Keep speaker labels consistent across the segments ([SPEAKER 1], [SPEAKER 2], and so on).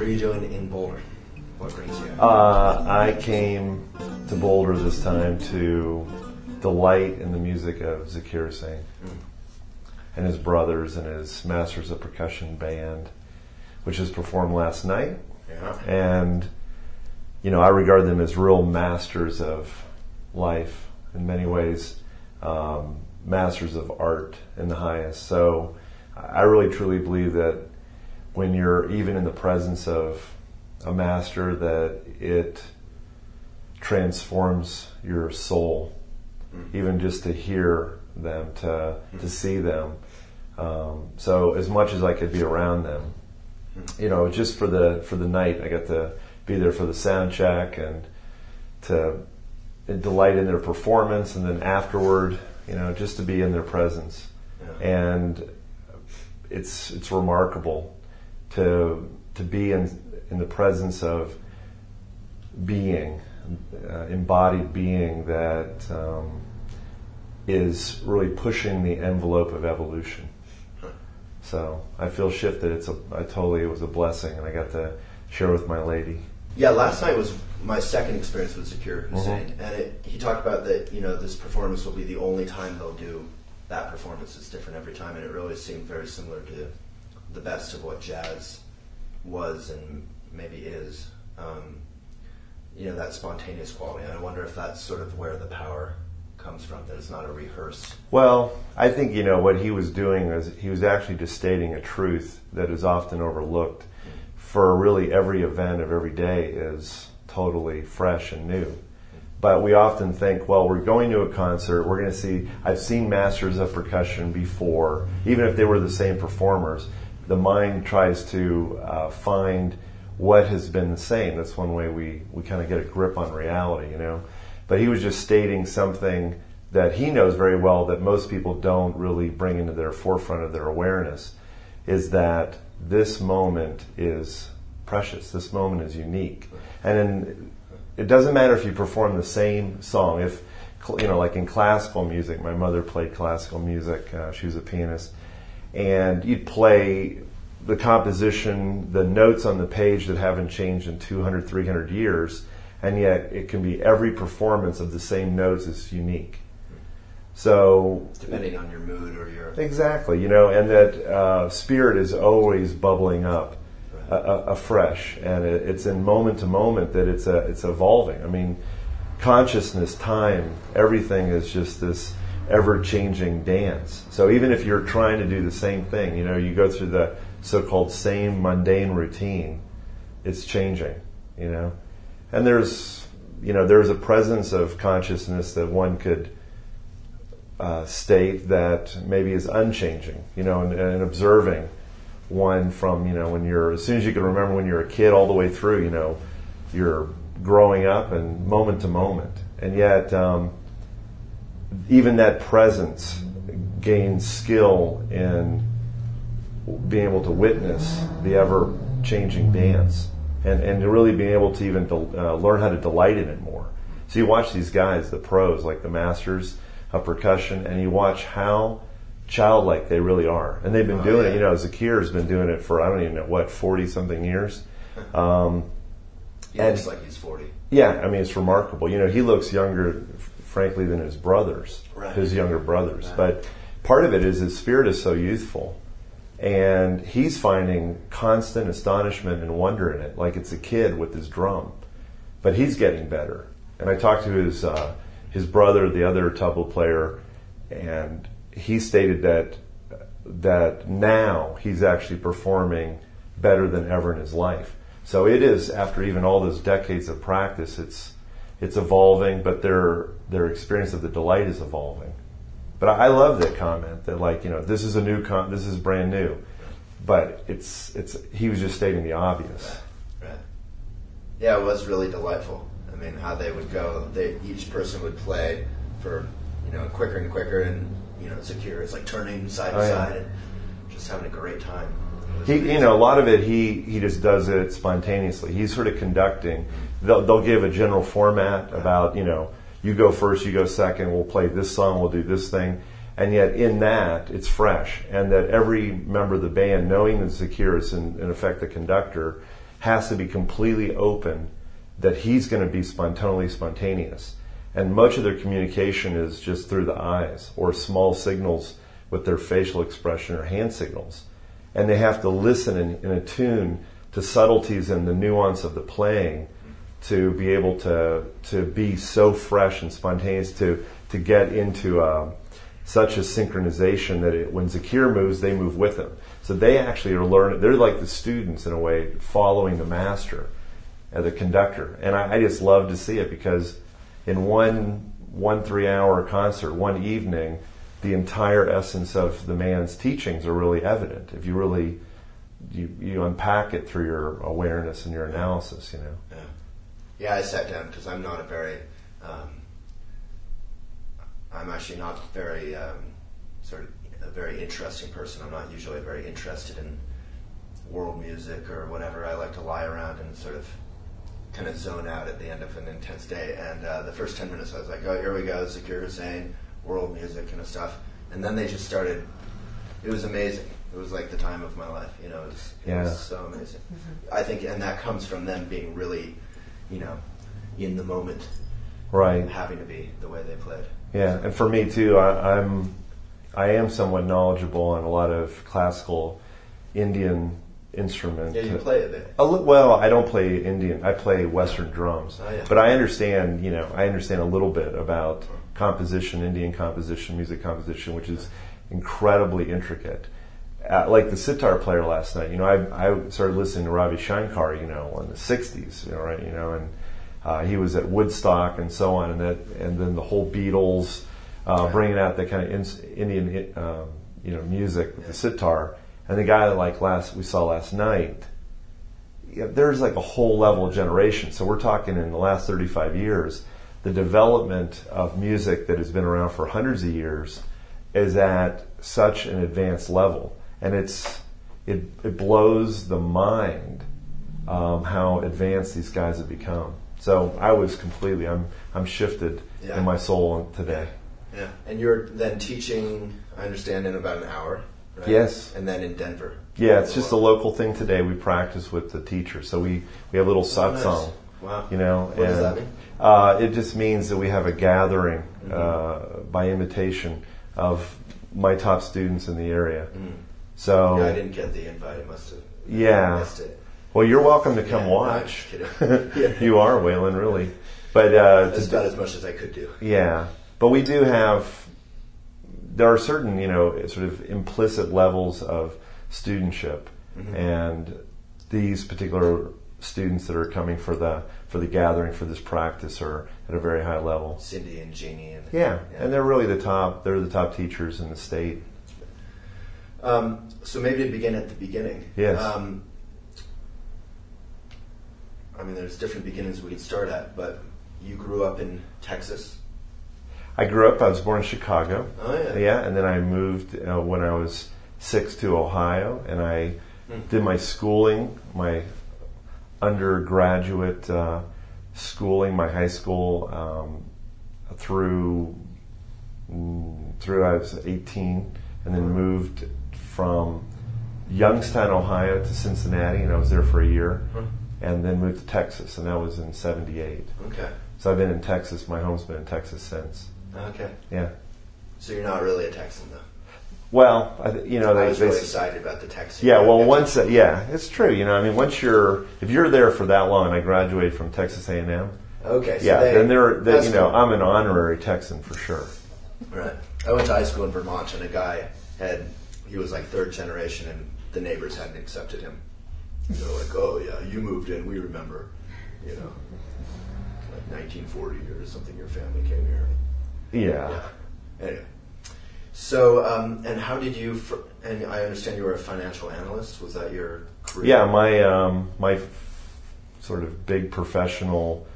[SPEAKER 1] What are you doing in Boulder? What brings you?
[SPEAKER 2] Uh, I came to Boulder this time to delight in the music of Zakir Hussain and his brothers and his Masters of Percussion band, which was performed last night.
[SPEAKER 1] Yeah.
[SPEAKER 2] And, you know, I regard them as real masters of life in many ways, um, masters of art in the highest. So I really truly believe that when you're even in the presence of a master, that it transforms your soul, mm-hmm. even just to hear them, to to mm-hmm. see them. Um, so as much as I could be around them, mm-hmm. you know, just for the for the night, I got to be there for the sound check and to delight in their performance, and then afterward, you know, just to be in their presence,
[SPEAKER 1] Yeah.
[SPEAKER 2] and it's it's remarkable to to be in in the presence of being uh, embodied being that um, is really pushing the envelope of evolution. So I feel shifted. It's a I totally it was a blessing, and I got to share with my lady.
[SPEAKER 1] Yeah, last night was my second experience with Zakir
[SPEAKER 2] Mm-hmm.
[SPEAKER 1] And it, he talked about that. You know, this performance will be the only time they'll do that performance. It's different every time, and it really seemed very similar to the best of what jazz was and maybe is. Um, you know, that spontaneous quality. And I wonder if that's sort of where the power comes from. That it's not a rehearsed.
[SPEAKER 2] Well, I think you know what he was doing is he was actually just stating a truth that is often overlooked. For really every event of every day is totally fresh and new. But we often think, well, we're going to a concert, we're going to see, I've seen masters of percussion before, even if they were the same performers, the mind tries to uh, find what has been the same. That's one way we, we kind of get a grip on reality, you know. But he was just stating something that he knows very well that most people don't really bring into their forefront of their awareness is that this moment is precious. This moment is unique. And in, it doesn't matter if you perform the same song. If, you know, like in classical music, my mother played classical music. Uh, she was a pianist. And you'd play the composition, the notes on the page that haven't changed in 200, 300 years, and yet it can be every performance of the same notes is unique. So
[SPEAKER 1] Depending on your mood or your.
[SPEAKER 2] Exactly, you know, and that uh, spirit is always bubbling up uh, uh, afresh, and it, it's in moment to moment that it's uh, it's evolving. I mean, consciousness, time, everything is just this ever changing dance. So even if you're trying to do the same thing, you know, you go through the so-called same mundane routine, it's changing, you know, and there's you know there's a presence of consciousness that one could uh, state that maybe is unchanging, you know, and, and observing one from, you know, when you're, as soon as you can remember when you're a kid all the way through, you know, you're growing up and moment to moment. And yet, um, even that presence gains skill in being able to witness the ever changing dance and, and to really being able to even del- uh, learn how to delight in it more. So you watch these guys, the pros, like the masters of percussion, and you watch how childlike they really are. And they've been
[SPEAKER 1] Oh,
[SPEAKER 2] doing
[SPEAKER 1] yeah.
[SPEAKER 2] it, you know, Zakir has been doing it for, I don't even know, what, 40 something years? Um,
[SPEAKER 1] He
[SPEAKER 2] and-
[SPEAKER 1] looks like he's 40.
[SPEAKER 2] yeah, I mean, it's remarkable. You know, he looks younger, frankly, than his brothers,
[SPEAKER 1] Right.
[SPEAKER 2] his younger brothers.
[SPEAKER 1] Right.
[SPEAKER 2] But part of it is his spirit is so youthful. And he's finding constant astonishment and wonder in it, like it's a kid with his drum. But he's getting better. And I talked to his, uh, his brother, the other tabla player, and he stated that, that now he's actually performing better than ever in his life. So it is, after even all those decades of practice, it's, it's evolving, but their, their experience of the delight is evolving. But I I love that comment that like, you know, this is a new con, this is brand new. But it's, it's, he was just stating the obvious.
[SPEAKER 1] Right. Yeah, it was really delightful. I mean, how they would go, they each person would play for you know quicker and quicker, and you know, Zakir. It's like turning side to
[SPEAKER 2] Oh,
[SPEAKER 1] side and just having a great time.
[SPEAKER 2] He, you know, a lot of it, he, he just does it spontaneously. He's sort of conducting. They'll, they'll give a general format about, you know, you go first, you go second, we'll play this song, we'll do this thing. And yet in that, it's fresh. And that every member of the band, knowing that Zakir is in, in effect the conductor, has to be completely open that he's going to be spon- totally spontaneous. And much of their communication is just through the eyes or small signals with their facial expression or hand signals. And they have to listen and, and attune to subtleties and the nuance of the playing to be able to to be so fresh and spontaneous to to get into uh, such a synchronization that it, when Zakir moves, they move with him. So they actually are learning. They're like the students in a way, following the master, uh, the conductor. And I, I just love to see it because in one one three hour concert, one evening, the entire essence of the man's teachings are really evident. If you really you, you unpack it through your awareness and your analysis, you know.
[SPEAKER 1] Yeah, yeah. I sat down because I'm not a very, um, I'm actually not very um, sort of a very interesting person. I'm not usually very interested in world music or whatever. I like to lie around and sort of kind of zone out at the end of an intense day. And uh, the first 10 minutes, I was like, oh, here we go, Zakir Hussain, world music kind of stuff. And then they just started, it was amazing. It was like the time of my life, you know, it was, it
[SPEAKER 2] Yeah.
[SPEAKER 1] was so amazing. I think, and that comes from them being really, you know, in the moment,
[SPEAKER 2] Right.
[SPEAKER 1] having to be the way they played.
[SPEAKER 2] Yeah, and for me too, I, I'm I am somewhat knowledgeable on a lot of classical Indian instruments.
[SPEAKER 1] Yeah, you play a bit.
[SPEAKER 2] A li- well, I don't play Indian. I play Western drums,
[SPEAKER 1] Oh, yeah.
[SPEAKER 2] but I understand. You know, I understand a little bit about composition, Indian composition, music composition, which is incredibly intricate. Uh, like the sitar player last night, you know, I, I started listening to Ravi Shankar, you know, in the '60s, you know, right, you know, and uh, he was at Woodstock and so on, and that, and then the whole Beatles uh, bringing out that kind of ins- Indian, um, you know, music with the sitar, and the guy that like last we saw last night, yeah, there's like a whole level of generation. So we're talking in the last 35 years, the development of music that has been around for hundreds of years is at such an advanced level, and it's it, it blows the mind um, how advanced these guys have become. So I was completely I'm I'm shifted
[SPEAKER 1] Yeah.
[SPEAKER 2] in my soul today.
[SPEAKER 1] Yeah. And you're then teaching, I understand, in about an hour, right?
[SPEAKER 2] Yes.
[SPEAKER 1] And then in Denver.
[SPEAKER 2] Yeah, it's just a local thing today. We practice with the teacher, so we we have a little
[SPEAKER 1] Oh, nice. Wow.
[SPEAKER 2] You know,
[SPEAKER 1] What does
[SPEAKER 2] and,
[SPEAKER 1] that mean?
[SPEAKER 2] Uh, it just means that we have a gathering
[SPEAKER 1] Mm-hmm.
[SPEAKER 2] uh, by invitation of my top students in the area.
[SPEAKER 1] Mm.
[SPEAKER 2] So,
[SPEAKER 1] Yeah, I didn't get the invite. I must have.
[SPEAKER 2] Yeah.
[SPEAKER 1] missed it.
[SPEAKER 2] well, you're welcome to come
[SPEAKER 1] Yeah,
[SPEAKER 2] watch.
[SPEAKER 1] Yeah.
[SPEAKER 2] you are, Waylon, really. But uh,
[SPEAKER 1] That's about as much as I could do.
[SPEAKER 2] yeah, but we do have. There are certain, you know, sort of implicit levels of studentship,
[SPEAKER 1] Mhm.
[SPEAKER 2] and these particular students that are coming for the for the gathering for this practice are at a very high level.
[SPEAKER 1] Cindy and Jeannie and
[SPEAKER 2] Yeah, and they're really the top. They're the top teachers in the state.
[SPEAKER 1] Um, so maybe to begin at the beginning.
[SPEAKER 2] Yes.
[SPEAKER 1] Um, I mean, there's different beginnings we could start at, but you grew up in Texas.
[SPEAKER 2] I grew up. I was born in Chicago.
[SPEAKER 1] Oh yeah.
[SPEAKER 2] Yeah, and then I moved uh, when I was six to Ohio, and I
[SPEAKER 1] Hmm.
[SPEAKER 2] did my schooling, my undergraduate uh, schooling, my high school um, through mm, through I was 18, and then moved from Youngstown, Ohio, to Cincinnati, and I was there for a year,
[SPEAKER 1] Huh.
[SPEAKER 2] and then moved to Texas, and that was in '78.
[SPEAKER 1] Okay.
[SPEAKER 2] So I've been in Texas. My home's been in Texas since.
[SPEAKER 1] Okay.
[SPEAKER 2] Yeah.
[SPEAKER 1] So you're not really a Texan, though.
[SPEAKER 2] Well, I, th- you know,
[SPEAKER 1] I
[SPEAKER 2] they,
[SPEAKER 1] was
[SPEAKER 2] they
[SPEAKER 1] really
[SPEAKER 2] s-
[SPEAKER 1] excited about the Texas.
[SPEAKER 2] Yeah, well, once, uh, yeah, it's true. You know, I mean, once you're, if you're there for that long, I graduated from Texas A&M.
[SPEAKER 1] Okay. So
[SPEAKER 2] yeah,
[SPEAKER 1] they,
[SPEAKER 2] then they're, they, you know,
[SPEAKER 1] cool.
[SPEAKER 2] I'm an honorary Texan for sure.
[SPEAKER 1] Right. I went to high school in Vermont, and a guy had he was like third generation, and the neighbors hadn't accepted him. They're like, "Oh yeah, you moved in. We remember." You know, like 1940 or something. Your family came here.
[SPEAKER 2] Yeah.
[SPEAKER 1] Yeah. Anyway. So, um, and how did you? Fr- and I understand you were a financial analyst. Was that your career?
[SPEAKER 2] Yeah, my um, my f- sort of big professional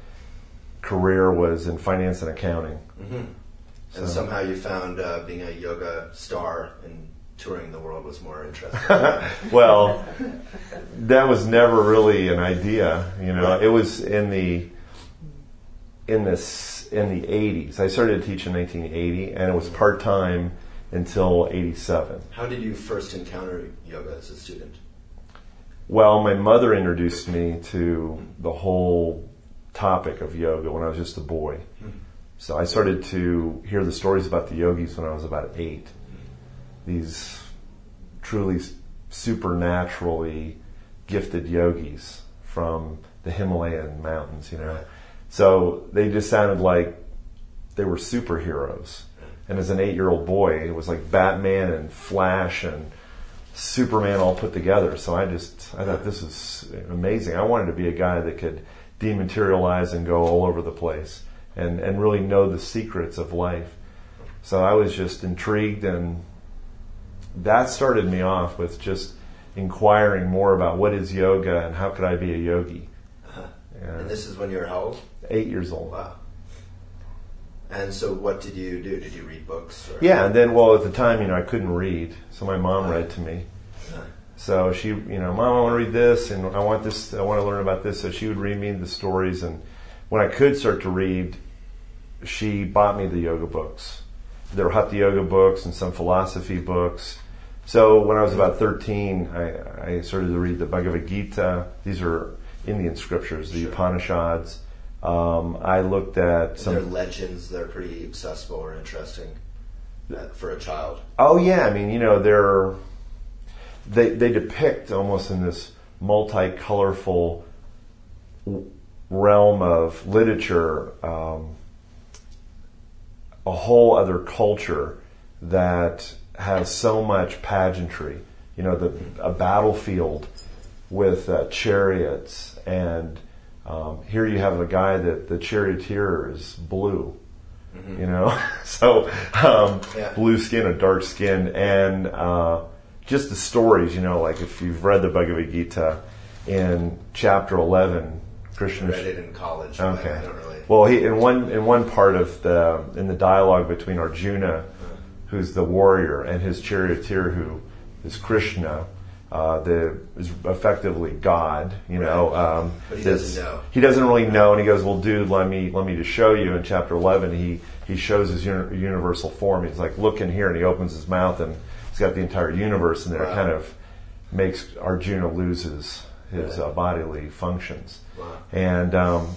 [SPEAKER 2] career was in finance and accounting.
[SPEAKER 1] hmm And somehow you found uh, being a yoga star and touring the world was more interesting.
[SPEAKER 2] well, that was never really an idea. You know,
[SPEAKER 1] Right.
[SPEAKER 2] it was in the in this in the 80s. I started to teach in 1980, and it was part time until 87.
[SPEAKER 1] How did you first encounter yoga as a student?
[SPEAKER 2] Well, my mother introduced me to the whole topic of yoga when I was just a boy. Hmm. So I started to hear the stories about the yogis when I was about eight. These truly supernaturally gifted yogis from the Himalayan mountains, you know. So they just sounded like they were superheroes. And as an eight year old boy, it was like Batman and Flash and Superman all put together. So I just, I thought this is amazing. I wanted to be a guy that could dematerialize and go all over the place and, and really know the secrets of life. So I was just intrigued and that started me off with just inquiring more about what is yoga and how could I be a yogi.
[SPEAKER 1] And this is when you were how old?
[SPEAKER 2] Eight years old.
[SPEAKER 1] Wow. And so, what did you do? Did you read books? Or?
[SPEAKER 2] Yeah, and then, well, at the time, you know, I couldn't read, so my mom read to me. So she, you know, mom, I want to read this, and I want this, I want to learn about this. So she would read me the stories, and when I could start to read, she bought me the yoga books. There were hatha yoga books and some philosophy books. So when I was about 13, I, I started to read the Bhagavad Gita. These are Indian scriptures, the
[SPEAKER 1] Sure.
[SPEAKER 2] Upanishads. Um, I looked at some.
[SPEAKER 1] They're legends. They're pretty accessible or interesting uh, for a child.
[SPEAKER 2] Oh yeah, I mean, you know, they're they they depict almost in this multi-colorful realm of literature um, a whole other culture that has so much pageantry. You know, the a battlefield with uh, chariots, and um, here you have a guy that the charioteer is blue you know so um,
[SPEAKER 1] Yeah.
[SPEAKER 2] blue skin a dark skin and uh, just the stories you know like if you've read the bhagavad gita in chapter 11
[SPEAKER 1] I
[SPEAKER 2] krishna
[SPEAKER 1] read it in college.
[SPEAKER 2] okay
[SPEAKER 1] I don't really.
[SPEAKER 2] well he in one in one part of the in the dialogue between arjuna who's the warrior and his charioteer who is krishna uh, the is effectively God, you know. Um,
[SPEAKER 1] he doesn't know.
[SPEAKER 2] He doesn't really know, and he goes, "Well, dude, let me let me just show you." In chapter eleven, he he shows his uni- universal form. He's like, "Look in here," and he opens his mouth, and he's got the entire universe in there. It
[SPEAKER 1] Wow.
[SPEAKER 2] kind of makes Arjuna loses his
[SPEAKER 1] Right.
[SPEAKER 2] uh, bodily functions,
[SPEAKER 1] Wow.
[SPEAKER 2] and um,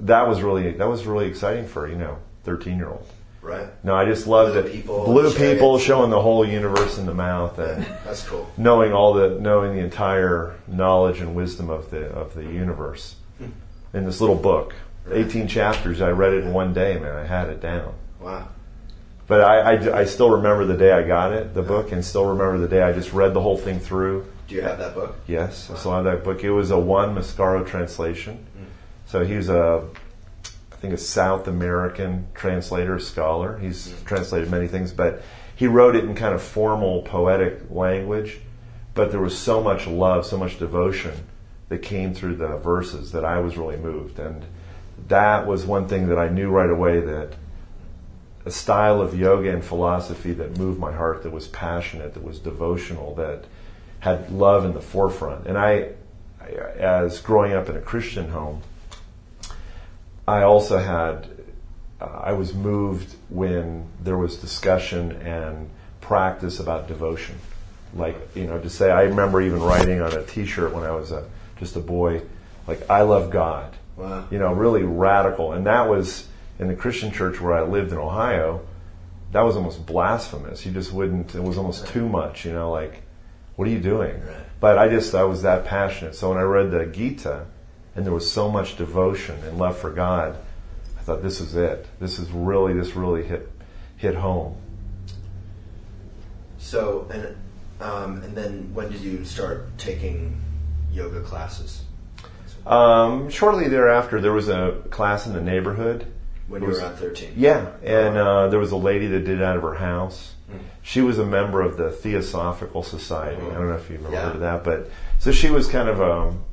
[SPEAKER 2] that was really that was really exciting for you know thirteen year old.
[SPEAKER 1] Right.
[SPEAKER 2] No, I just loved
[SPEAKER 1] Blue
[SPEAKER 2] it.
[SPEAKER 1] people,
[SPEAKER 2] Blue people showing the whole universe in the mouth, and
[SPEAKER 1] Yeah, that's cool.
[SPEAKER 2] knowing all the knowing the entire knowledge and wisdom of the of the universe hmm. in this little book. Eighteen chapters. I read it in one day, man. I had it down.
[SPEAKER 1] Wow.
[SPEAKER 2] But I, I, I still remember the day I got it, the book, and still remember the day I just read the whole thing through.
[SPEAKER 1] Do you have that book?
[SPEAKER 2] Yes, I still have that book. It was a Juan Mascaro translation. Hmm. So he was a, think a South American translator, scholar. He's mm. translated many things, but he wrote it in kind of formal, poetic language. But there was so much love, so much devotion that came through the verses that I was really moved. And that was one thing that I knew right away that a style of yoga and philosophy that moved my heart, that was passionate, that was devotional, that had love in the forefront. And I, I as growing up in a Christian home, I also had, uh, I was moved when there was discussion and practice about devotion. Like, you know, to say, I remember even writing on a t shirt when I was a, just a boy, like, I love God.
[SPEAKER 1] Wow.
[SPEAKER 2] You know, really radical. And that was in the Christian church where I lived in Ohio, that was almost blasphemous. You just wouldn't, it was almost too much, you know, like, what are you doing? But I just, I was that passionate. So when I read the Gita, and there was so much devotion and love for God, I thought this is it. This is really, this really hit, hit home.
[SPEAKER 1] So and um, and then when did you start taking yoga classes?
[SPEAKER 2] Um, shortly thereafter, there was a class in the neighborhood.
[SPEAKER 1] When you
[SPEAKER 2] was-
[SPEAKER 1] were around thirteen.
[SPEAKER 2] Yeah, and uh, there was a lady that did it out of her house.
[SPEAKER 1] Hmm.
[SPEAKER 2] She was a member of the Theosophical Society. I don't know if you remember
[SPEAKER 1] Yeah.
[SPEAKER 2] that, but so she was kind of um,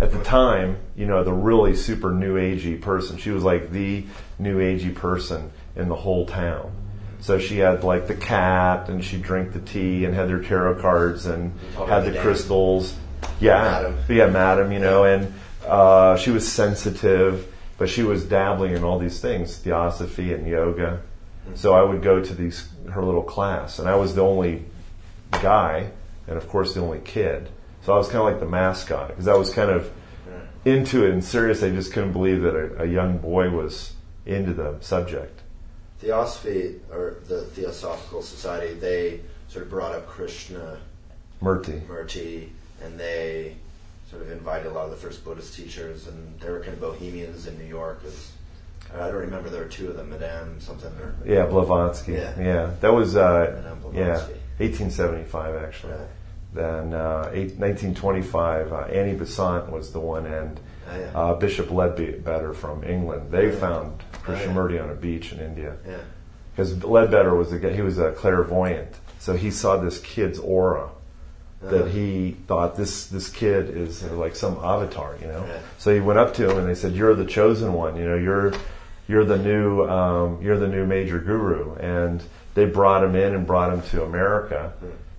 [SPEAKER 2] at the time, you know, the really super new agey person. She was like the new agey person in the whole town. So she had like the cat, and she drank the tea, and had their tarot cards, and had the crystals. Yeah,
[SPEAKER 1] Madam.
[SPEAKER 2] yeah, madam, you know, and uh, she was sensitive, but she was dabbling in all these things, theosophy and yoga. So I would go to these her little class, and I was the only guy, and of course the only kid. So I was kind of like the mascot because I was kind of into it and serious. I just couldn't believe that a, a young boy was into the subject.
[SPEAKER 1] Theosophy or the Theosophical Society, they sort of brought up Krishna
[SPEAKER 2] Murti.
[SPEAKER 1] Murti, and they sort of invited a lot of the first Buddhist teachers, and they were kind of bohemians in New York. As, I don't remember there were two of them, Madame something or
[SPEAKER 2] Yeah, Blavatsky.
[SPEAKER 1] Yeah.
[SPEAKER 2] Yeah, that was uh,
[SPEAKER 1] Madame
[SPEAKER 2] yeah, 1875 actually.
[SPEAKER 1] Right.
[SPEAKER 2] Then uh, eight, 1925, uh, Annie Besant was the one, and
[SPEAKER 1] Oh, yeah.
[SPEAKER 2] uh, Bishop Leadbeater from England. They
[SPEAKER 1] Yeah.
[SPEAKER 2] found
[SPEAKER 1] Oh, yeah.
[SPEAKER 2] Krishnamurti on a beach in India
[SPEAKER 1] yeah,
[SPEAKER 2] because Leadbeater was a guy, he was a clairvoyant, so he saw this kid's aura. That
[SPEAKER 1] Uh-huh.
[SPEAKER 2] he thought this this kid is like some avatar, you know. So he went up to him and they said, "You're the chosen one. You know, you're you're the new um, you're the new major guru." And they brought him in and brought him to America,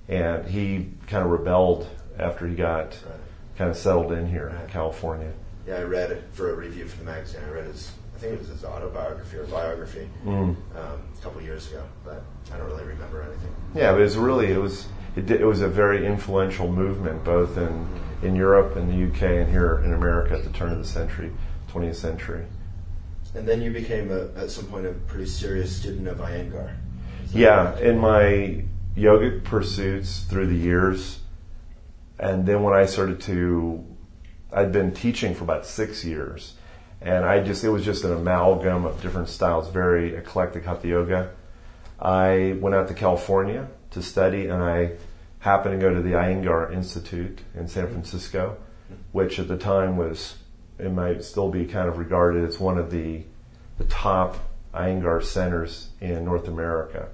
[SPEAKER 2] and he kind of rebelled after he got
[SPEAKER 1] Right.
[SPEAKER 2] kind of settled in here in California.
[SPEAKER 1] yeah. I read it for a review for the magazine. I read his, I think it was his autobiography or biography
[SPEAKER 2] Mm.
[SPEAKER 1] um, a couple years ago, but I don't really remember anything.
[SPEAKER 2] Yeah, but it was really it was it, did- it was a very influential movement both in in Europe and the UK and here in America at the turn of the century, 20th century.
[SPEAKER 1] And then you became a, at some point a pretty serious student of Iyengar.
[SPEAKER 2] Yeah,
[SPEAKER 1] right?
[SPEAKER 2] in my yogic pursuits through the years, and then when I started to, I'd been teaching for about six years, and I just it was just an amalgam of different styles, very eclectic hatha yoga. I went out to California to study, and I happened to go to the Iyengar Institute in San Francisco, which at the time was, it might still be kind of regarded as one of the the top Iyengar centers in North America.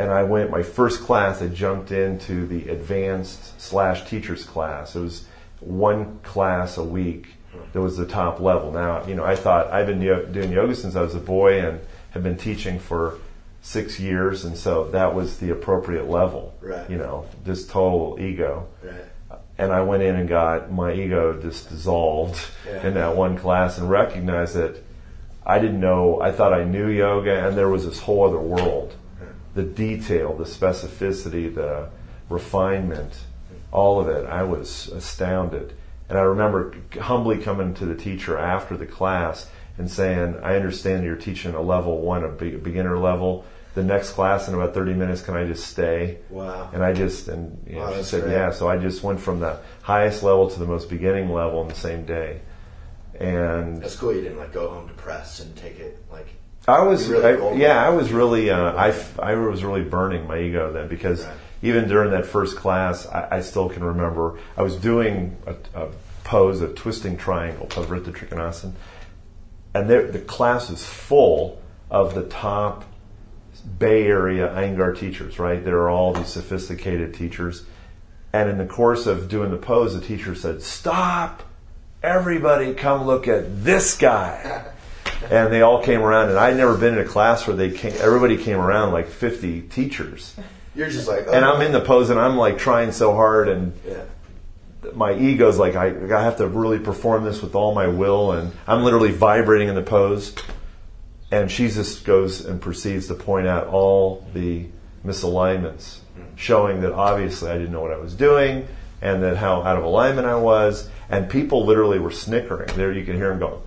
[SPEAKER 2] And I went my first class. I jumped into the advanced slash teachers class. It was one class a week. That was the top level. Now, you know, I thought I've been yo- doing yoga since I was a boy and have been teaching for six years, and so that was the appropriate level.
[SPEAKER 1] Right.
[SPEAKER 2] You know, just total ego
[SPEAKER 1] Right.
[SPEAKER 2] and I went in and got my ego just dissolved
[SPEAKER 1] Yeah.
[SPEAKER 2] in that one class and recognized that I didn't know, I thought I knew yoga and there was this whole other world. The detail, the specificity, the refinement, all of it, I was astounded. And I remember humbly coming to the teacher after the class and saying, I understand you're teaching a level one, a beginner level. The next class in about 30 minutes, can I just stay?
[SPEAKER 1] Wow.
[SPEAKER 2] And I just, and you know,
[SPEAKER 1] Wow,
[SPEAKER 2] she said,
[SPEAKER 1] great.
[SPEAKER 2] yeah. So I just went from the highest level to the most beginning level in the same day. And
[SPEAKER 1] That's cool. You didn't like go home depressed and take it like.
[SPEAKER 2] I was,
[SPEAKER 1] really
[SPEAKER 2] I- yeah. I was really, uh, I, I was really burning my ego then because
[SPEAKER 1] Right.
[SPEAKER 2] even during that first class, I, I still can remember I was doing a, a pose, a twisting triangle, Parivrtta Trikonasana, and there, the class is full of the top Bay Area Iyengar teachers, right? There are all these sophisticated teachers. And in the course of doing the pose, the teacher said, Stop! Everybody come look at this guy. And they all came around, and I'd never been in a class where they came, everybody came around like 50 teachers.
[SPEAKER 1] You're just like. Oh,
[SPEAKER 2] And I'm in the pose, and I'm like trying so hard, and
[SPEAKER 1] Yeah.
[SPEAKER 2] my ego's like, I, I have to really perform this with all my will, and I'm literally vibrating in the pose. And she just goes and proceeds to point out all the misalignments, hmm. showing that obviously I didn't know what I was doing, and that how out of alignment I was. And people literally were snickering. There, you can hear them go.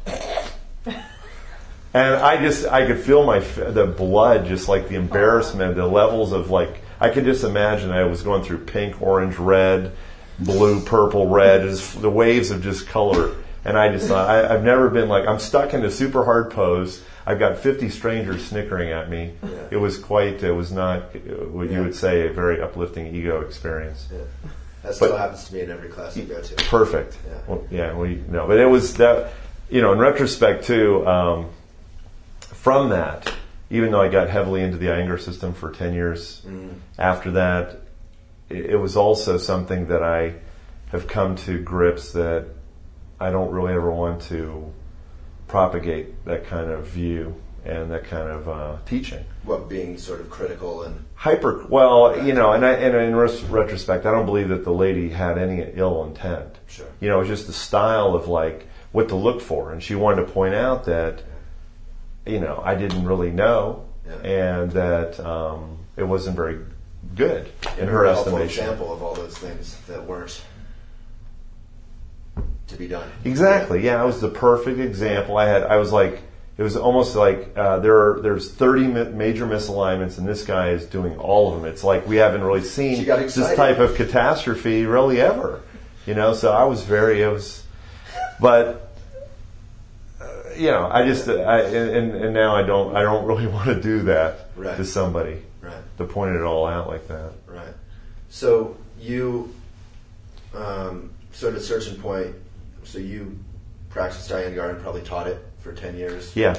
[SPEAKER 2] And I just, I could feel my, the blood, just like the embarrassment, the levels of like, I could just imagine I was going through pink, orange, red, blue, purple, red, just the waves of just color. And I just thought, I, I've never been like, I'm stuck in a super hard pose. I've got 50 strangers snickering at me.
[SPEAKER 1] Yeah.
[SPEAKER 2] It was quite, it was not what you would say a very uplifting ego experience.
[SPEAKER 1] Yeah. That still
[SPEAKER 2] But-
[SPEAKER 1] happens to me in every class I go to.
[SPEAKER 2] Perfect.
[SPEAKER 1] Yeah.
[SPEAKER 2] Well, yeah, we no, but it was that. You know, in retrospect too, um, from that, even though I got heavily into the Iyengar system for ten years,
[SPEAKER 1] Mm.
[SPEAKER 2] after that, it, it was also something that I have come to grips that I don't really ever want to propagate that kind of view and that kind of uh, teaching
[SPEAKER 1] What being sort of critical and
[SPEAKER 2] hyper well you know and, I, and in res- retrospect i don't believe that the lady had any ill intent
[SPEAKER 1] Sure.
[SPEAKER 2] you know it was just the style of like what to look for and she wanted to point out that you know i didn't really know
[SPEAKER 1] Yeah.
[SPEAKER 2] and that um, it wasn't very good in her estimation
[SPEAKER 1] example of all those things that weren't to be done.
[SPEAKER 2] Exactly. Yeah, I was the perfect example. I had. I was like. It was almost like uh, there are there's 30 mi- major misalignments, and this guy is doing all of them. It's like we haven't really seen this type of catastrophe really ever, you know. So I was very, I was, but you know, I just, I, and, and now I don't, I don't really want to do that
[SPEAKER 1] Right.
[SPEAKER 2] to somebody
[SPEAKER 1] Right.
[SPEAKER 2] to point it all out like that.
[SPEAKER 1] Right. So you, um, so at a certain point, so you practiced Iyengar and probably taught it for ten years.
[SPEAKER 2] Yeah,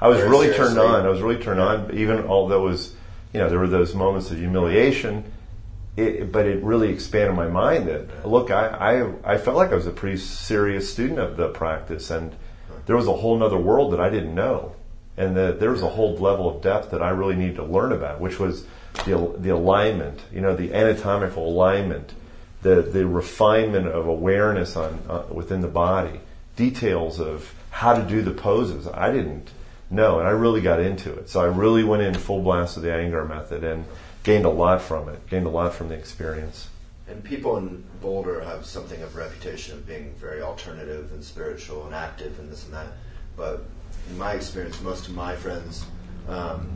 [SPEAKER 2] I was
[SPEAKER 1] Very
[SPEAKER 2] really turned on. I was really turned on, even although it was, you know, there were those moments of humiliation. It, but it really expanded my mind. That look, I, I I felt like I was a pretty serious student of the practice, and there was a whole nother world that I didn't know, and that there was a whole level of depth that I really needed to learn about, which was the the alignment, you know, the anatomical alignment, the the refinement of awareness on uh, within the body, details of how to do the poses. I didn't know, and I really got into it. So I really went in full blast with the Iyengar method and gained a lot from it. Gained a lot from the experience.
[SPEAKER 1] And people in Boulder have something of a reputation of being very alternative and spiritual and active and this and that. But in my experience, most of my friends, um,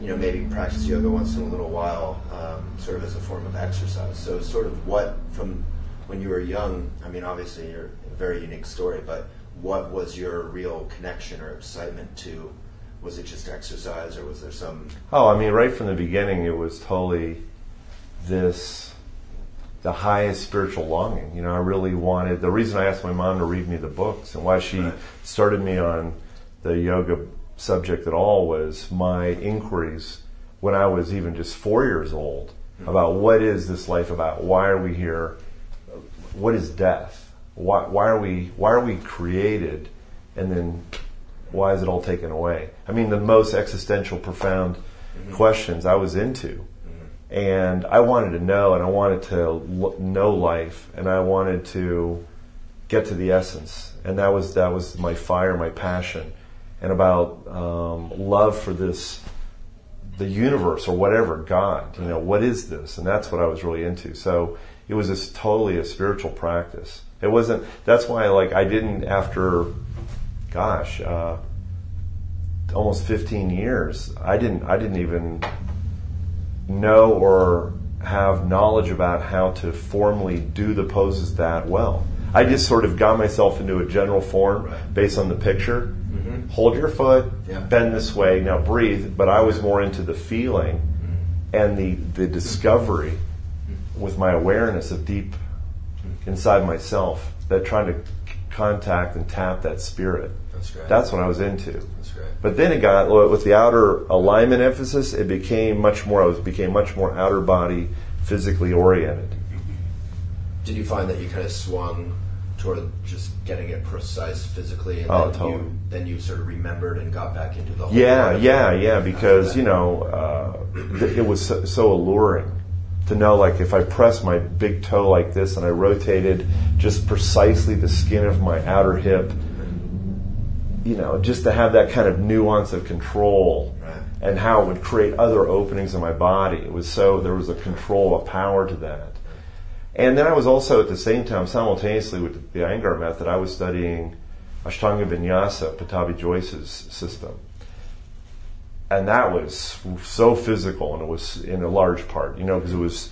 [SPEAKER 1] you know, maybe practice yoga once in a little while, um, sort of as a form of exercise. So, sort of what from when you were young. I mean, obviously, you're a very unique story, but what was your real connection or excitement to? Was it just exercise, or was there some?
[SPEAKER 2] Oh, I mean, right from the beginning, it was totally this the highest spiritual longing. You know, I really wanted. The reason I asked my mom to read me the books and why she
[SPEAKER 1] Right.
[SPEAKER 2] started me on the yoga subject at all was my inquiries when I was even just four years old hmm. about what is this life about? Why are we here? What is death? Why, why are we why are we created? And then why is it all taken away? I mean, the most existential, profound mm-hmm. questions I was into. And I wanted to know, and I wanted to know life, and I wanted to get to the essence. And that was that was my fire, my passion, and about um, love for this, the universe or whatever, God. You know, what is this? And that's what I was really into. So it was just totally a spiritual practice. It wasn't. That's why, like, I didn't after, gosh, uh, almost 15 years. I didn't. I didn't even know or have knowledge about how to formally do the poses that well. I just sort of got myself into a general form based on the picture. Mm-hmm. Hold your foot,
[SPEAKER 1] Yeah.
[SPEAKER 2] bend this way, now breathe. But I was more into the feeling mm-hmm. and the, the discovery mm-hmm. with my awareness of deep inside myself that trying to contact and tap that spirit.
[SPEAKER 1] That's great.
[SPEAKER 2] That's what I was into. But then it got with the outer alignment emphasis. It became much more. I was became much more outer body, physically oriented.
[SPEAKER 1] Did you find that you kind of swung toward just getting it precise physically, and
[SPEAKER 2] Oh,
[SPEAKER 1] then
[SPEAKER 2] totally.
[SPEAKER 1] you then you sort of remembered and got back into the whole
[SPEAKER 2] Yeah, yeah, yeah. Because you know, uh, it was so, so alluring to know, like, if I pressed my big toe like this and I rotated just precisely the skin of my outer hip, you know, just to have that kind of nuance of control
[SPEAKER 1] Right.
[SPEAKER 2] and how it would create other openings in my body. It was so there was a control, a power to that. And then I was also at the same time, simultaneously with the Iyengar method, I was studying Ashtanga Vinyasa, Pattabhi Jois's system. And that was so physical, and it was in a large part, you know, because it was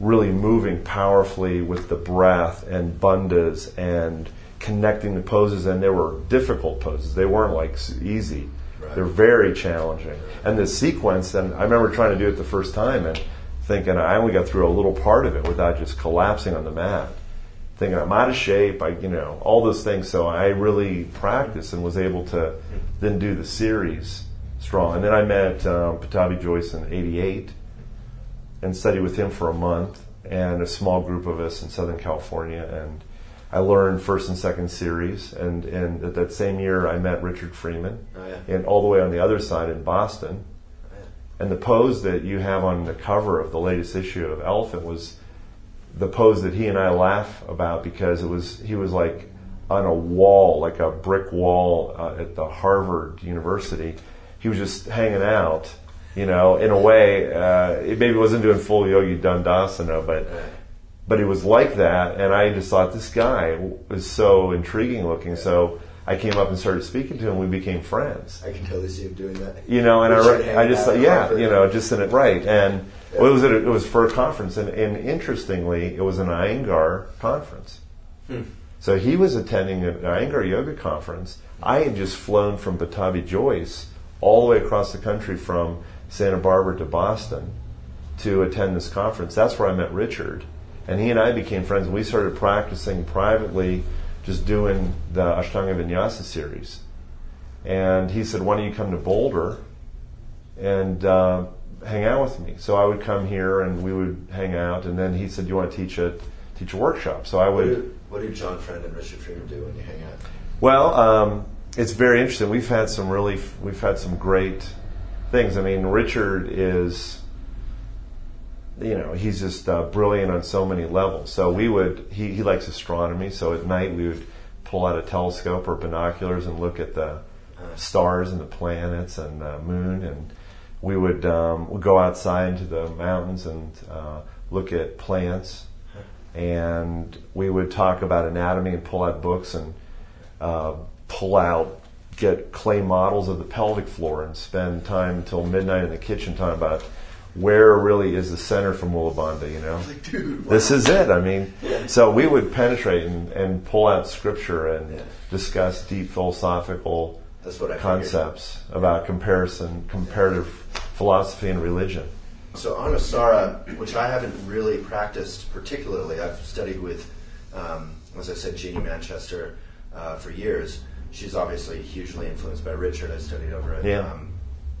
[SPEAKER 2] really moving powerfully with the breath and bandhas and connecting the poses. And they were difficult poses; they weren't like easy.
[SPEAKER 1] Right.
[SPEAKER 2] They're very challenging. And the sequence, and I remember trying to do it the first time and thinking I only got through a little part of it without just collapsing on the mat. Thinking I'm out of shape, I you know all those things. So I really practiced and was able to then do the series strong. And then I met um, Pattabhi Jois in '88 and studied with him for a month and a small group of us in Southern California. And I learned first and second series. And, and at that same year, I met Richard Freeman,
[SPEAKER 1] Oh, yeah.
[SPEAKER 2] and all the way on the other side in Boston.
[SPEAKER 1] Oh, yeah.
[SPEAKER 2] And the pose that you have on the cover of the latest issue of Elephant was the pose that he and I laugh about because it was he was like on a wall, like a brick wall uh, at the Harvard University. He was just hanging out, you know, in a way. Uh, it maybe wasn't doing full yogi dandasana, but but it was like that, and I just thought this guy was so intriguing looking. So I came up and started speaking to him. We became friends.
[SPEAKER 1] I can totally see him doing that.
[SPEAKER 2] You know, and I, I just thought, yeah, you know, just in it right. And
[SPEAKER 1] Yeah.
[SPEAKER 2] well, it was at a, it was for a conference, and, and interestingly, it was an Iyengar conference.
[SPEAKER 1] Hmm.
[SPEAKER 2] So he was attending an Iyengar yoga conference. I had just flown from Pattabhi Jois all the way across the country from Santa Barbara to Boston to attend this conference. That's where I met Richard, and he and I became friends. and We started practicing privately, just doing the Ashtanga Vinyasa series. And he said, "Why don't you come to Boulder and uh, hang out with me?" So I would come here, and we would hang out. And then he said, "Do you want to teach a teach a workshop?" So I
[SPEAKER 1] What
[SPEAKER 2] would.
[SPEAKER 1] do, what do John Friend and Richard Freeman do when you hang out?
[SPEAKER 2] Well, um, it's very interesting. We've had some really, we've had some great things. I mean, Richard is, you know, he's just uh, brilliant on so many levels. So we would, he, he likes astronomy. So at night we would pull out a telescope or binoculars and look at the stars and the planets and the moon, and we would um, we'd go outside into the mountains and uh, look at plants and we would talk about anatomy and pull out books and uh, pull out, get clay models of the pelvic floor and spend time until midnight in the kitchen talking about where really is the center for Mula Bandha, you know?
[SPEAKER 1] Like, dude,
[SPEAKER 2] This is it. I mean, so we would penetrate and, and pull out scripture and
[SPEAKER 1] Yeah.
[SPEAKER 2] discuss deep philosophical
[SPEAKER 1] I figured.
[SPEAKER 2] concepts about comparison, comparative philosophy and religion.
[SPEAKER 1] So Anusara, which I haven't really practiced particularly, I've studied with, um, as I said, Jeanie Manchester uh, for years. She's obviously hugely influenced by Richard. I studied over at um,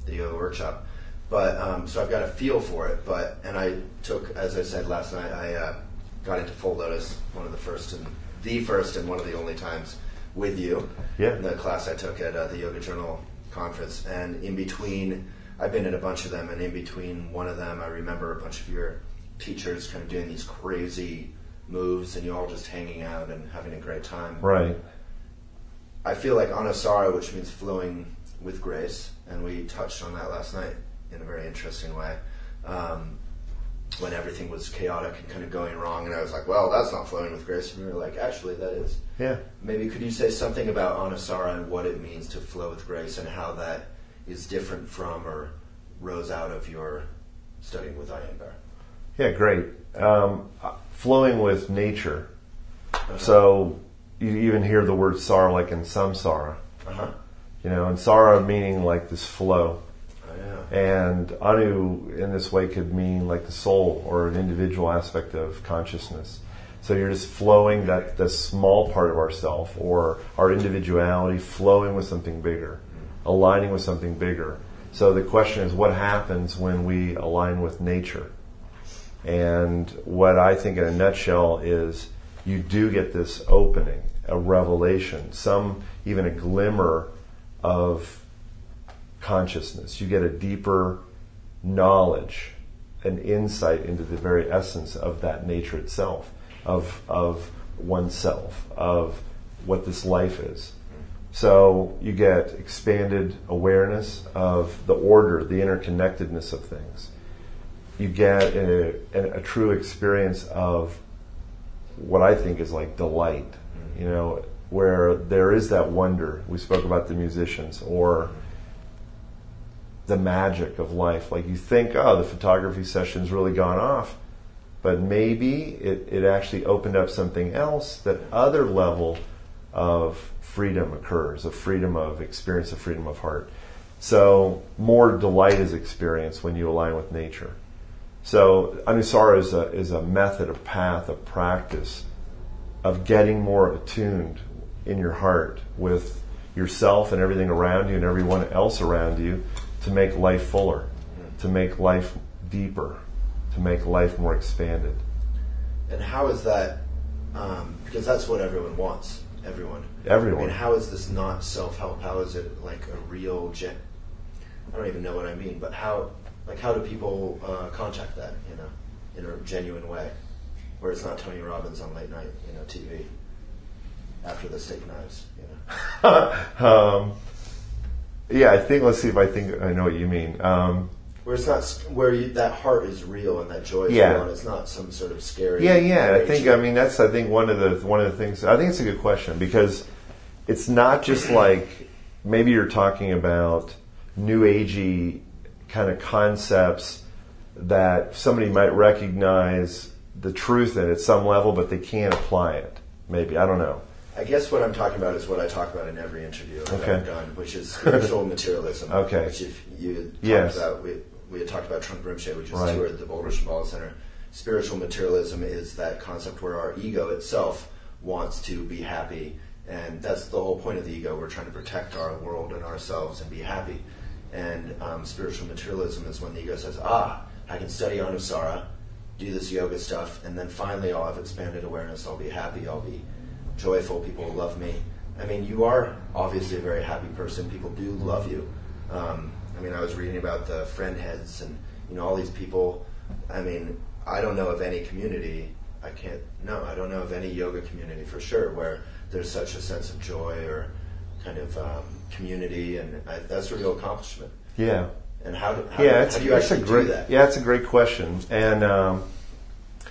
[SPEAKER 1] the yoga workshop, but um, so I've got a feel for it. But and I took, as I said last night, I uh, got into full lotus, one of the first and the first and one of the only times with you.
[SPEAKER 2] Yeah.
[SPEAKER 1] In the class I took at uh, the Yoga Journal conference, and in between, I've been in a bunch of them, and in between one of them, I remember a bunch of your teachers kind of doing these crazy moves, and you all just hanging out and having a great time.
[SPEAKER 2] Right.
[SPEAKER 1] I feel like anusara, which means flowing with grace, and we touched on that last night in a very interesting way. Um, when everything was chaotic and kind of going wrong, and I was like, "Well, that's not flowing with grace," and we were like, "Actually, that is."
[SPEAKER 2] Yeah.
[SPEAKER 1] Maybe could you say something about Anusara and what it means to flow with grace, and how that is different from or rose out of your studying with Iyengar?
[SPEAKER 2] Yeah, great. Um, flowing with nature. So you even hear the word sara like in samsara,
[SPEAKER 1] Uh-huh.
[SPEAKER 2] you know, and sara meaning like this flow. And anu in this way could mean like the soul or an individual aspect of consciousness. So you're just flowing that the small part of ourself or our individuality flowing with something bigger, aligning with something bigger. So the question is what happens when we align with nature? And what I think in a nutshell is you do get this opening, a revelation, some even a glimmer of consciousness. You get a deeper knowledge, an insight into the very essence of that nature itself, of, of oneself, of what this life is. So you get expanded awareness of the order, the interconnectedness of things. You get a, a, a true experience of what I think is like delight, you know, where there is that wonder. We spoke about the musicians or the magic of life. Like you think, oh, the photography session's really gone off, but maybe it, it actually opened up something else, that other level of freedom occurs, of freedom of experience, of freedom of heart. So more delight is experienced when you align with nature. So Anusara is a, is a method, a path, a practice of getting more attuned in your heart with yourself and everything around you and everyone else around you to make life fuller, to make life deeper, to make life more expanded.
[SPEAKER 1] And how is that? Um, because that's what everyone wants. Everyone.
[SPEAKER 2] Everyone.
[SPEAKER 1] I mean, how is this not self-help? How is it like a real gen? I don't even know what I mean, but how? Like, how do people uh, contact that? You know, in a genuine way, where it's not Tony Robbins on late night, you know, TV after the steak knives. You know.
[SPEAKER 2] um, yeah, I think. Let's see if I think I know what you mean. Um,
[SPEAKER 1] where it's not where you, that heart is real and that joy is
[SPEAKER 2] Yeah.
[SPEAKER 1] real, and it's not some sort of scary.
[SPEAKER 2] Yeah, yeah. I think I mean that's I think one of the one of the things I think it's a good question because it's not just like maybe you're talking about new agey kind of concepts that somebody might recognize the truth in at some level, but they can't apply it. Maybe I don't know.
[SPEAKER 1] I guess what I'm talking about is what I talk about in every interview that
[SPEAKER 2] Okay.
[SPEAKER 1] I've done, which is spiritual materialism.
[SPEAKER 2] Okay.
[SPEAKER 1] Which if you had talked
[SPEAKER 2] Yes.
[SPEAKER 1] about, we, we had talked about Trungpa Rinpoche, which is
[SPEAKER 2] Right.
[SPEAKER 1] toured at the Boulder Shambhala Center. Spiritual materialism is that concept where our ego itself wants to be happy, and that's the whole point of the ego. We're trying to protect our world and ourselves and be happy. And um, spiritual materialism is when the ego says, "Ah, I can study Anusara, do this yoga stuff, and then finally I'll have expanded awareness. I'll be happy. I'll be joyful. People love me. I mean, you are obviously a very happy person. People do love you. Um, I mean, I was reading about the friend heads and you know all these people. I mean, I don't know of any community. I can't. No, I don't know of any yoga community for sure where there's such a sense of joy or kind of um, community, and I, that's a real accomplishment.
[SPEAKER 2] Yeah.
[SPEAKER 1] And how do, how,
[SPEAKER 2] yeah,
[SPEAKER 1] do,
[SPEAKER 2] it's,
[SPEAKER 1] how do you actually
[SPEAKER 2] a great,
[SPEAKER 1] do that?
[SPEAKER 2] Yeah, it's a great question. And um,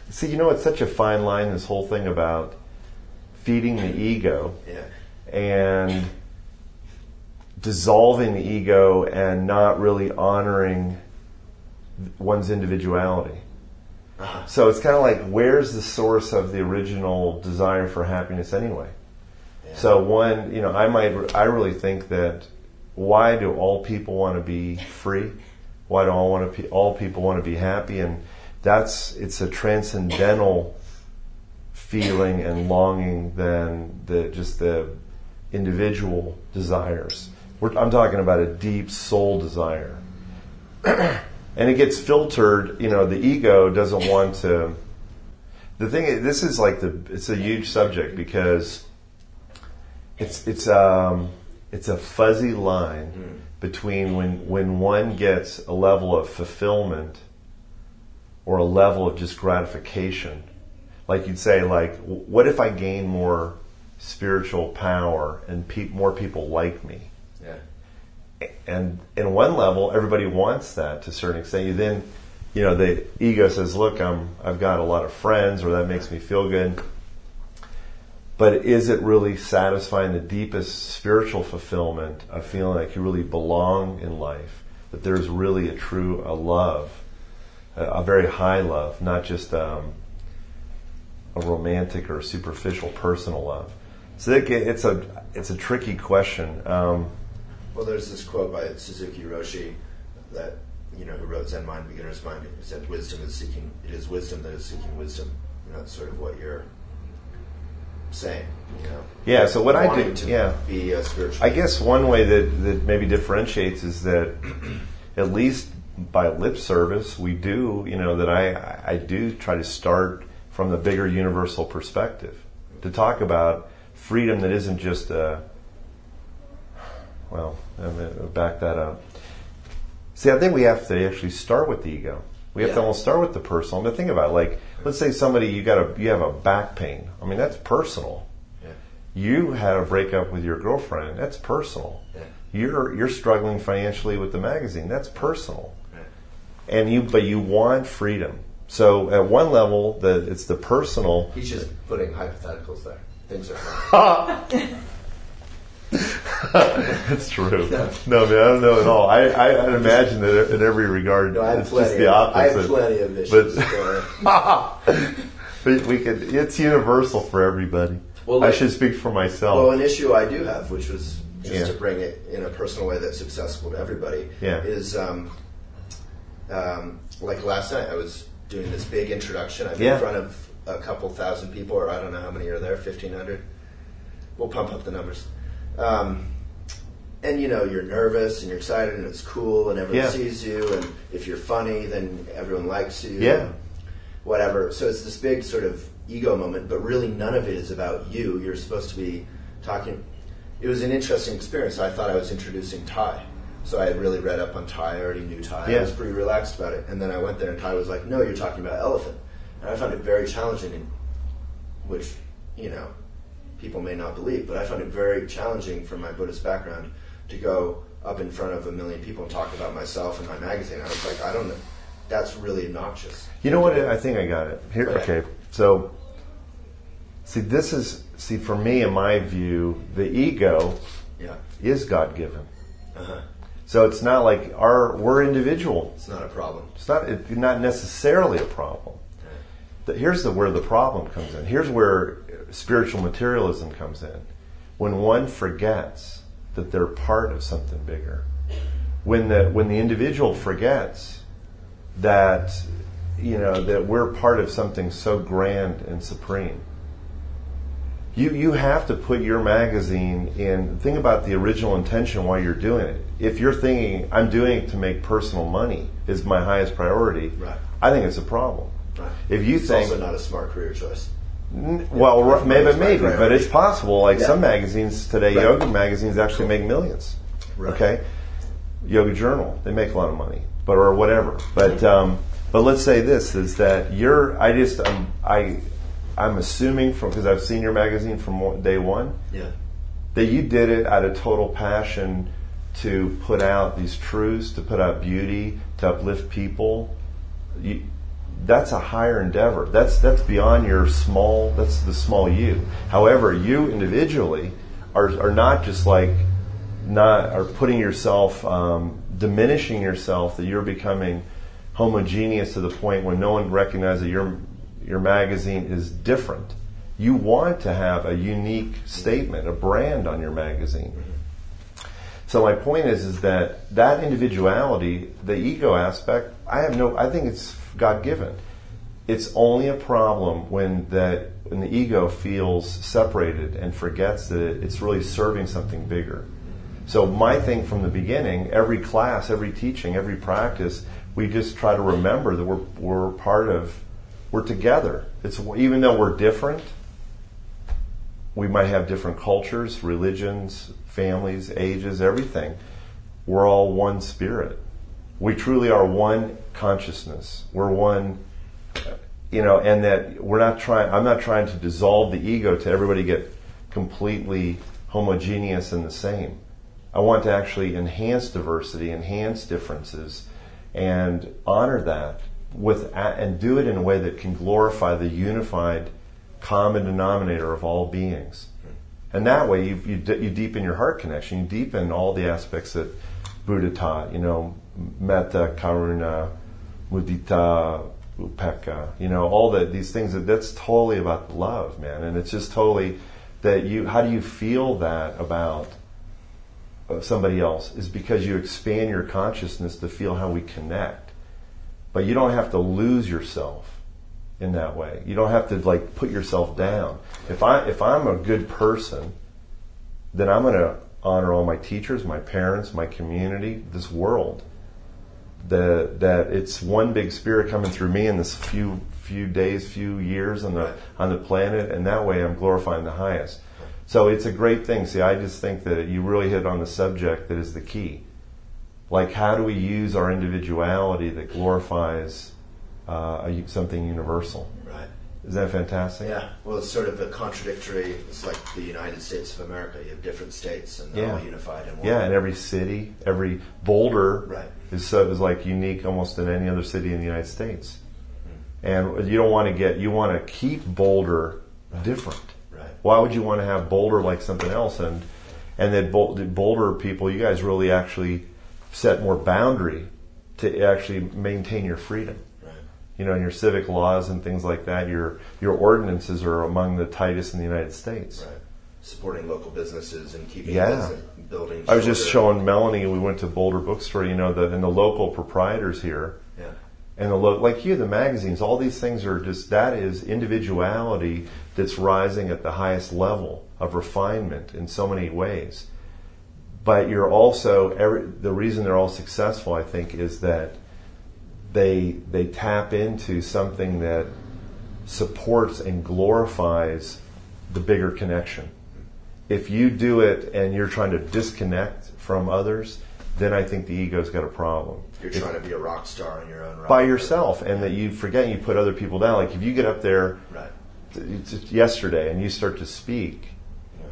[SPEAKER 2] see, you know, it's such a fine line. This whole thing about feeding the ego
[SPEAKER 1] Yeah.
[SPEAKER 2] and dissolving the ego and not really honoring one's individuality.
[SPEAKER 1] Uh-huh.
[SPEAKER 2] So it's kind of like, where's the source of the original desire for happiness anyway?
[SPEAKER 1] Yeah.
[SPEAKER 2] So one, you know, I might, I really think that why do all people want to be free? Why do all want to, pe- all people want to be happy? And that's, it's a transcendental feeling and longing than the just the individual desires. We're, I'm talking about a deep soul desire, and it gets filtered. You know, the ego doesn't want to. The thing, this is like the, it's a huge subject because it's it's um it's a fuzzy line between when when one gets a level of fulfillment or a level of just gratification. Like you'd say, like, what if I gain more spiritual power and pe- more people like me?
[SPEAKER 1] Yeah.
[SPEAKER 2] And in one level, everybody wants that to a certain extent. You then, you know, the ego says, "Look, I'm I've got a lot of friends, or that makes me feel good." But is it really satisfying the deepest spiritual fulfillment of feeling like you really belong in life? That there's really a true a love, a, a very high love, not just um, a romantic or superficial personal love. So it, it's a it's a tricky question. Um,
[SPEAKER 1] Well, there's this quote by Suzuki Roshi that you know who wrote Zen Mind, Beginner's Mind. He said, "Wisdom is seeking. It is wisdom that is seeking wisdom." You know, that's sort of what you're saying. You know.
[SPEAKER 2] Yeah, so what I do,
[SPEAKER 1] to
[SPEAKER 2] yeah.
[SPEAKER 1] be a spiritual.
[SPEAKER 2] I guess one way that, that maybe differentiates is that at least by lip service, we do, you know, that I, I do try to start from the bigger universal perspective to talk about freedom that isn't just a, well, I'm back that up. See, I think we have to actually start with the ego. We have to almost start with the personal. But think about it, like, let's say somebody you got a you have a back pain. I mean, that's personal
[SPEAKER 1] Yeah.
[SPEAKER 2] you had a breakup with your girlfriend that's personal
[SPEAKER 1] Yeah.
[SPEAKER 2] you're you're struggling financially with the magazine that's personal and you but you want freedom so at one level the it's the personal
[SPEAKER 1] He's just putting hypotheticals there. Things are
[SPEAKER 2] that's true no man i don't know at all i i I'd imagine that in every regard
[SPEAKER 1] No, I have
[SPEAKER 2] it's
[SPEAKER 1] plenty.
[SPEAKER 2] just the
[SPEAKER 1] of, I have plenty of issues.
[SPEAKER 2] but we could it's universal for everybody
[SPEAKER 1] Well,
[SPEAKER 2] i should speak for myself
[SPEAKER 1] Well, an issue I do have, which was just
[SPEAKER 2] Yeah.
[SPEAKER 1] to bring it in a personal way that's accessible to everybody,
[SPEAKER 2] Yeah.
[SPEAKER 1] is um, um, like last night I was doing this big introduction. I'm
[SPEAKER 2] Yeah.
[SPEAKER 1] in front of a couple thousand people, or I don't know how many are there, 1,500. We'll pump up the numbers. Um, and you know, you're nervous and you're excited and it's cool and everyone
[SPEAKER 2] Yeah.
[SPEAKER 1] sees you, and if you're funny, then everyone likes you.
[SPEAKER 2] Yeah.
[SPEAKER 1] Whatever. So it's this big sort of ego moment, but really none of it is about you. You're supposed to be talking. It was an interesting experience. I thought I was introducing Ty. So I had really read up on Ty. I already knew Ty.
[SPEAKER 2] Yeah.
[SPEAKER 1] I was pretty relaxed about it. And then I went there and Ty was like, no, you're talking about elephant. And I found it very challenging, which, you know, people may not believe, but I found it very challenging from my Buddhist background to go, up in front of a million people and talk about myself and my magazine. I was like, I don't know. That's really obnoxious.
[SPEAKER 2] You know what? I think I got it. Here,
[SPEAKER 1] Okay.
[SPEAKER 2] okay. So, see, this is see for me, in my view, the ego
[SPEAKER 1] Yeah.
[SPEAKER 2] is God given.
[SPEAKER 1] Uh-huh.
[SPEAKER 2] So it's not like our we're individual.
[SPEAKER 1] It's not a problem.
[SPEAKER 2] It's not it's not necessarily a problem. The- Here's the where the problem comes in. Here's where spiritual materialism comes in. When one forgets that they're part of something bigger. When the when the individual forgets that you know that we're part of something so grand and supreme. You you have to put your magazine in think about the original intention while you're doing it. If you're thinking I'm doing it to make personal money is my highest priority,
[SPEAKER 1] Right.
[SPEAKER 2] I think it's a problem.
[SPEAKER 1] Right.
[SPEAKER 2] If you
[SPEAKER 1] It's
[SPEAKER 2] think
[SPEAKER 1] also not a smart career choice.
[SPEAKER 2] N- Well, r- maybe, maybe, but it's possible. Like
[SPEAKER 1] Yeah.
[SPEAKER 2] some magazines today,
[SPEAKER 1] Right.
[SPEAKER 2] yoga magazines actually make millions.
[SPEAKER 1] Right.
[SPEAKER 2] Okay, Yoga Journal, they make a lot of money, but or whatever. But um, but let's say this is that you're. I just um, I I'm assuming from because I've seen your magazine from day one
[SPEAKER 1] Yeah.
[SPEAKER 2] that you did it out of total passion to put out these truths, to put out beauty, to uplift people. You, that's a higher endeavor. That's that's beyond your small. That's the small you. However, you individually are are not just like not are putting yourself um, diminishing yourself. That you're becoming homogeneous to the point when no one recognizes that your your magazine is different. You want to have a unique statement, a brand on your magazine. So my point is, is that that individuality, the ego aspect, I have no, I think it's God given. It's only a problem when that when the ego feels separated and forgets that it's really serving something bigger. So my thing from the beginning, every class, every teaching, every practice, we just try to remember that we're we're part of, we're together. It's even though we're different, we might have different cultures, religions, families, ages, everything. We're all one spirit. We truly are one consciousness. We're one, you know, and that we're not trying, I'm not trying to dissolve the ego to everybody get completely homogeneous and the same. I want to actually enhance diversity, enhance differences, and honor that with, and do it in a way that can glorify the unified common denominator of all beings. And that way, you, you, you deepen your heart connection. You deepen all the aspects that Buddha taught. You know, metta, karuna, mudita, upekkha. You know, all the, these things. That, that's totally about love, man. And it's just totally that you. How do you feel that about uh, somebody else? Is because you expand your consciousness to feel how we connect. But you don't have to lose yourself in that way. You don't have to like put yourself down. If I if I'm a good person, then I'm going to honor all my teachers, my parents, my community, this world. That that it's one big spirit coming through me in this few few days, few years on the on the planet, and that way I'm glorifying the highest. So it's a great thing. See, I just think that you really hit on the subject that is the key. Like, how do we use our individuality that glorifies uh, a, something universal?
[SPEAKER 1] Right.
[SPEAKER 2] Isn't that fantastic?
[SPEAKER 1] Yeah. Well, it's sort of a contradictory. It's like the United States of America. You have different states, and they're
[SPEAKER 2] Yeah.
[SPEAKER 1] all unified in one.
[SPEAKER 2] Yeah, and every city, every Boulder
[SPEAKER 1] Right.
[SPEAKER 2] is so is like unique almost in any other city in the United States. And you don't want to get you want to keep Boulder different.
[SPEAKER 1] Right.
[SPEAKER 2] Why would you want to have Boulder like something else? And and that Boulder people, you guys really actually set more boundary to actually maintain your freedom.
[SPEAKER 1] Right.
[SPEAKER 2] You know, and your civic laws and things like that. Your your ordinances are among the tightest in the United States.
[SPEAKER 1] Right. Supporting local businesses and keeping
[SPEAKER 2] Yeah.
[SPEAKER 1] buildings.
[SPEAKER 2] I was just showing Melanie. We went to Boulder Bookstore. You know, the and the local proprietors here,
[SPEAKER 1] Yeah.
[SPEAKER 2] and the lo- like you, the magazines. All these things are just that is individuality that's rising at the highest level of refinement in so many ways. But you're also every, the reason they're all successful. I think is that they they tap into something that supports and glorifies the bigger connection if you do it and you're trying to disconnect from others, then I think the ego's got a problem.
[SPEAKER 1] You're
[SPEAKER 2] If-
[SPEAKER 1] trying to be a rock star on your own right.
[SPEAKER 2] by yourself, and that you forget and you put other people down. Like if you get up there
[SPEAKER 1] Right.
[SPEAKER 2] yesterday and you start to speak,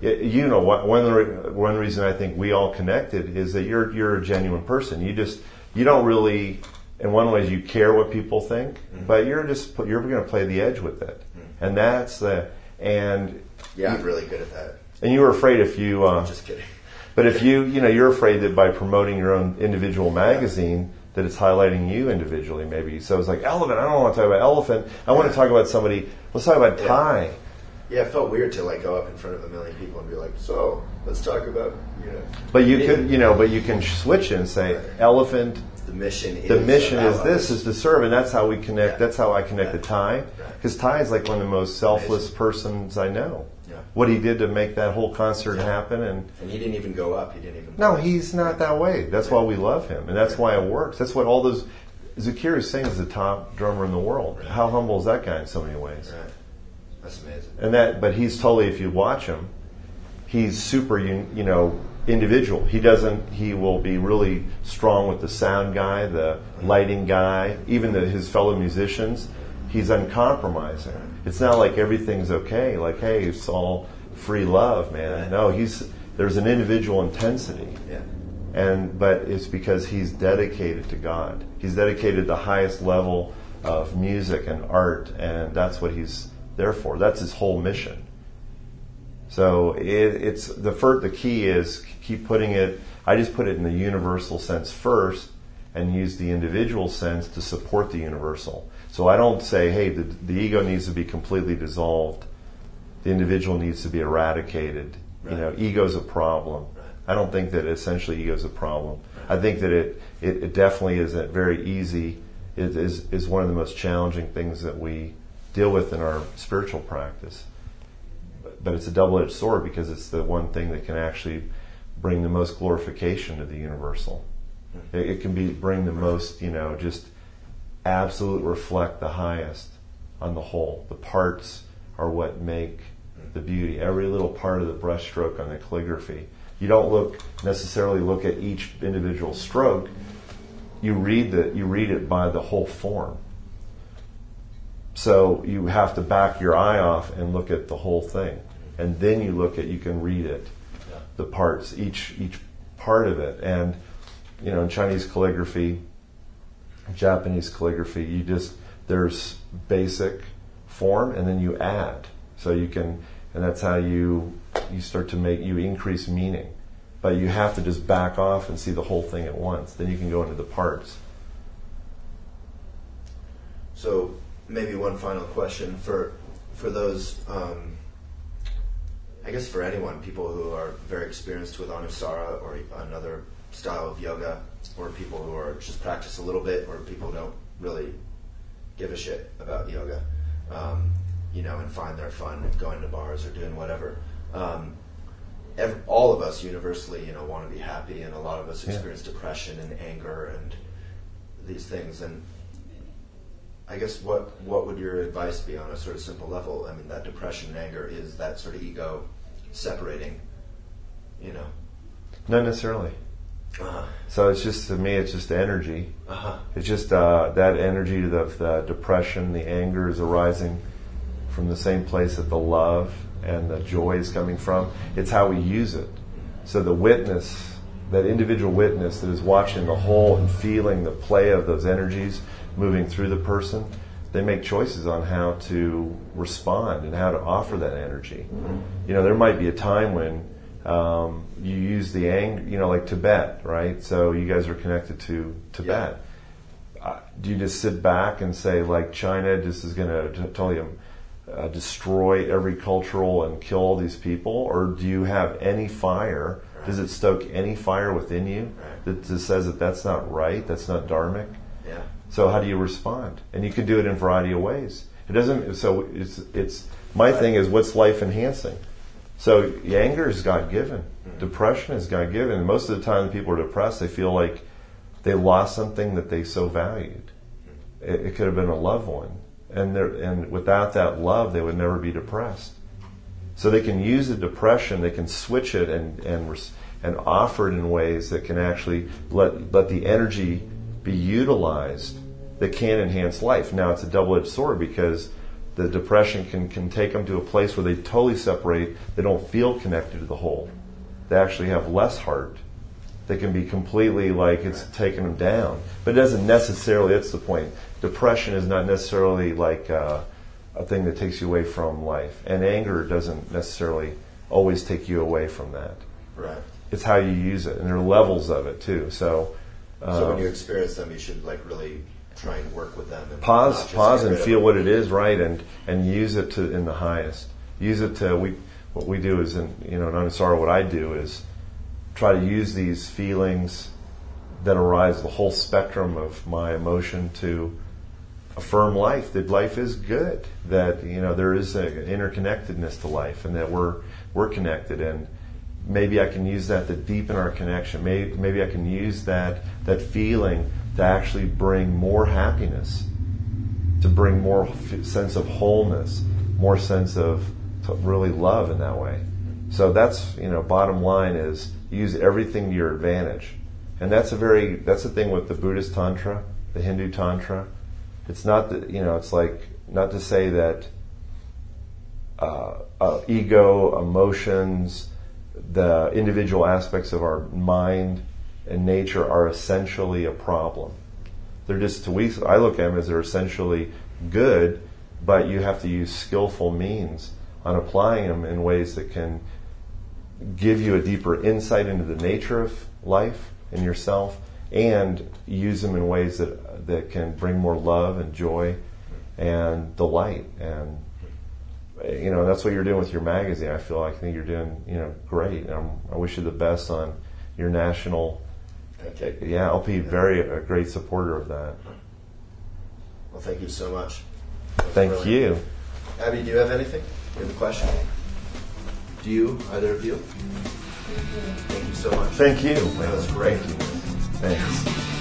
[SPEAKER 2] you know, one one reason I think we all connected is that you're you're a genuine person. You just you don't really, in one way, you care what people think, mm-hmm. but you're just you're going to play the edge with it, mm-hmm. and that's the and
[SPEAKER 1] yeah, I'm really good at that.
[SPEAKER 2] And you were afraid if you
[SPEAKER 1] uh, just kidding.
[SPEAKER 2] But if you you know you're afraid that by promoting your own individual magazine that it's highlighting you individually maybe. So it's like elephant. I don't want to talk about elephant. I want to talk about somebody. Let's talk about Ty.
[SPEAKER 1] Yeah, it felt weird to like go up in front of a million people and be like, "So, let's talk about you know."
[SPEAKER 2] But you could, you know, but you can switch it and say, right. "Elephant."
[SPEAKER 1] The mission.
[SPEAKER 2] The mission is this: is to serve, and that's how we connect. Yeah. That's how I connect yeah. to Ty, because Ty is like one of the most selfless Amazing. persons I know. Yeah. What he did to make that whole concert happen, and
[SPEAKER 1] and he didn't even go up. He didn't even.
[SPEAKER 2] No, he's not that way. That's why we love him, and that's why it works. That's what all those. Zakir Singh is the top drummer in the world. Right. How humble is that guy in so many ways?
[SPEAKER 1] Right. That's amazing.
[SPEAKER 2] And that, but he's totally. If you watch him, he's super. You, you know, individual. He doesn't. He will be really strong with the sound guy, the lighting guy, even the, his fellow musicians. He's uncompromising. It's not like everything's okay. Like, hey, it's all free love, man. No, he's there's an individual intensity.
[SPEAKER 1] Yeah.
[SPEAKER 2] And but it's because he's dedicated to God. He's dedicated the highest level of music and art, and that's what he's Therefore, that's his whole mission. So it, it's the first, the key is keep putting it. I just put it in the universal sense first, and use the individual sense to support the universal. So I don't say, hey, the, the ego needs to be completely dissolved. The individual needs to be eradicated. Right. You know, ego's a problem. Right. I don't think that essentially ego's a problem. Right. I think that it, it, it definitely is a very easy. It is, is one of the most challenging things that we deal with in our spiritual practice. But it's a double edged sword because it's the one thing that can actually bring the most glorification to the universal. Hmm. It, it can be bring the most, you know, just absolute reflect the highest on the whole. The parts are what make the beauty. Every little part of the brushstroke on the calligraphy. You don't look necessarily look at each individual stroke. You read the you read it by the whole form. So you have to back your eye off and look at the whole thing, and then you look at you can read it, yeah. the parts, each each part of it, and you know in Chinese calligraphy, Japanese calligraphy, you just there's basic form, and then you add, so you can, and that's how you you start to make you increase meaning, but you have to just back off and see the whole thing at once. Then you can go into the parts.
[SPEAKER 1] So maybe one final question for for those. Um, I guess for anyone, people who are very experienced with Anusara or another style of yoga, or people who are just practice a little bit, or people who don't really give a shit about yoga, um, you know, and find their fun going to bars or doing whatever. Um, every, all of us universally, you know, want to be happy, and a lot of us experience yeah. depression and anger and these things. And I guess what what would your advice be on a sort of simple level? I mean, that depression and anger is that sort of ego separating, you know.
[SPEAKER 2] Not necessarily. Uh-huh. So it's just to me, it's just energy.
[SPEAKER 1] Uh-huh.
[SPEAKER 2] It's just uh, that energy, the, the depression, the anger is arising from the same place that the love and the joy is coming from. It's how we use it. So the witness, that individual witness that is watching the whole and feeling the play of those energies moving through the person, they make choices on how to respond and how to offer that energy. Mm-hmm. You know, there might be a time when um, you use the anger, you know, like Tibet, right? So you guys are connected to Tibet. Yeah. Uh, do you just sit back and say, like, China just is going to totally uh, destroy every cultural and kill all these people? Or do you have any fire? Right. Does it stoke any fire within you right. that, that says that that's not right, that's not dharmic?
[SPEAKER 1] Yeah.
[SPEAKER 2] So how do you respond? And you can do it in a variety of ways. It doesn't. So it's it's my thing is what's life enhancing. So anger is God given. Mm-hmm. Depression is God given. Most of the time, people are depressed. They feel like they lost something that they so valued. Mm-hmm. It, it could have been a loved one, and and without that love, they would never be depressed. So they can use the depression. They can switch it and and and offer it in ways that can actually let let the energy be utilized that can enhance life. Now it's a double-edged sword because the depression can, can take them to a place where they totally separate. They don't feel connected to the whole. They actually have less heart. They can be completely like it's taking them down. But it doesn't necessarily, that's the point. Depression is not necessarily like uh, a thing that takes you away from life. And anger doesn't necessarily always take you away from that.
[SPEAKER 1] Right.
[SPEAKER 2] It's how you use it. And there are levels of it too. So, uh,
[SPEAKER 1] So when you experience them, you should like really try and work with them. And
[SPEAKER 2] pause pause and feel what it is right and and use it to in the highest. Use it to we what we do is in you know in Anusara what I do is try to use these feelings that arise the whole spectrum of my emotion to affirm life that life is good that you know there is an interconnectedness to life and that we're we're connected. And maybe I can use that to deepen our connection. Maybe maybe I can use that that feeling to actually bring more happiness to bring more f- sense of wholeness more sense of really love in that way. So that's you know bottom line is use everything to your advantage. And that's a very that's the thing with the Buddhist tantra the Hindu tantra. It's not that you know it's like not to say that uh, uh, ego emotions the individual aspects of our mind and nature are essentially a problem they're just to we i look at them as they're essentially good but you have to use skillful means on applying them in ways that can give you a deeper insight into the nature of life and yourself and use them in ways that that can bring more love and joy and delight and you know that's what you're doing with your magazine I feel like I think you're doing you know great and I'm, I wish you the best on your national. Yeah I'll be very a great supporter of that
[SPEAKER 1] Well, thank you so much.
[SPEAKER 2] Thank
[SPEAKER 1] brilliant.
[SPEAKER 2] you
[SPEAKER 1] Abby, do you have anything? Do you have a question? Do you, either of you? Mm-hmm. Thank you so much.
[SPEAKER 2] thank you
[SPEAKER 1] That was great.
[SPEAKER 2] thanks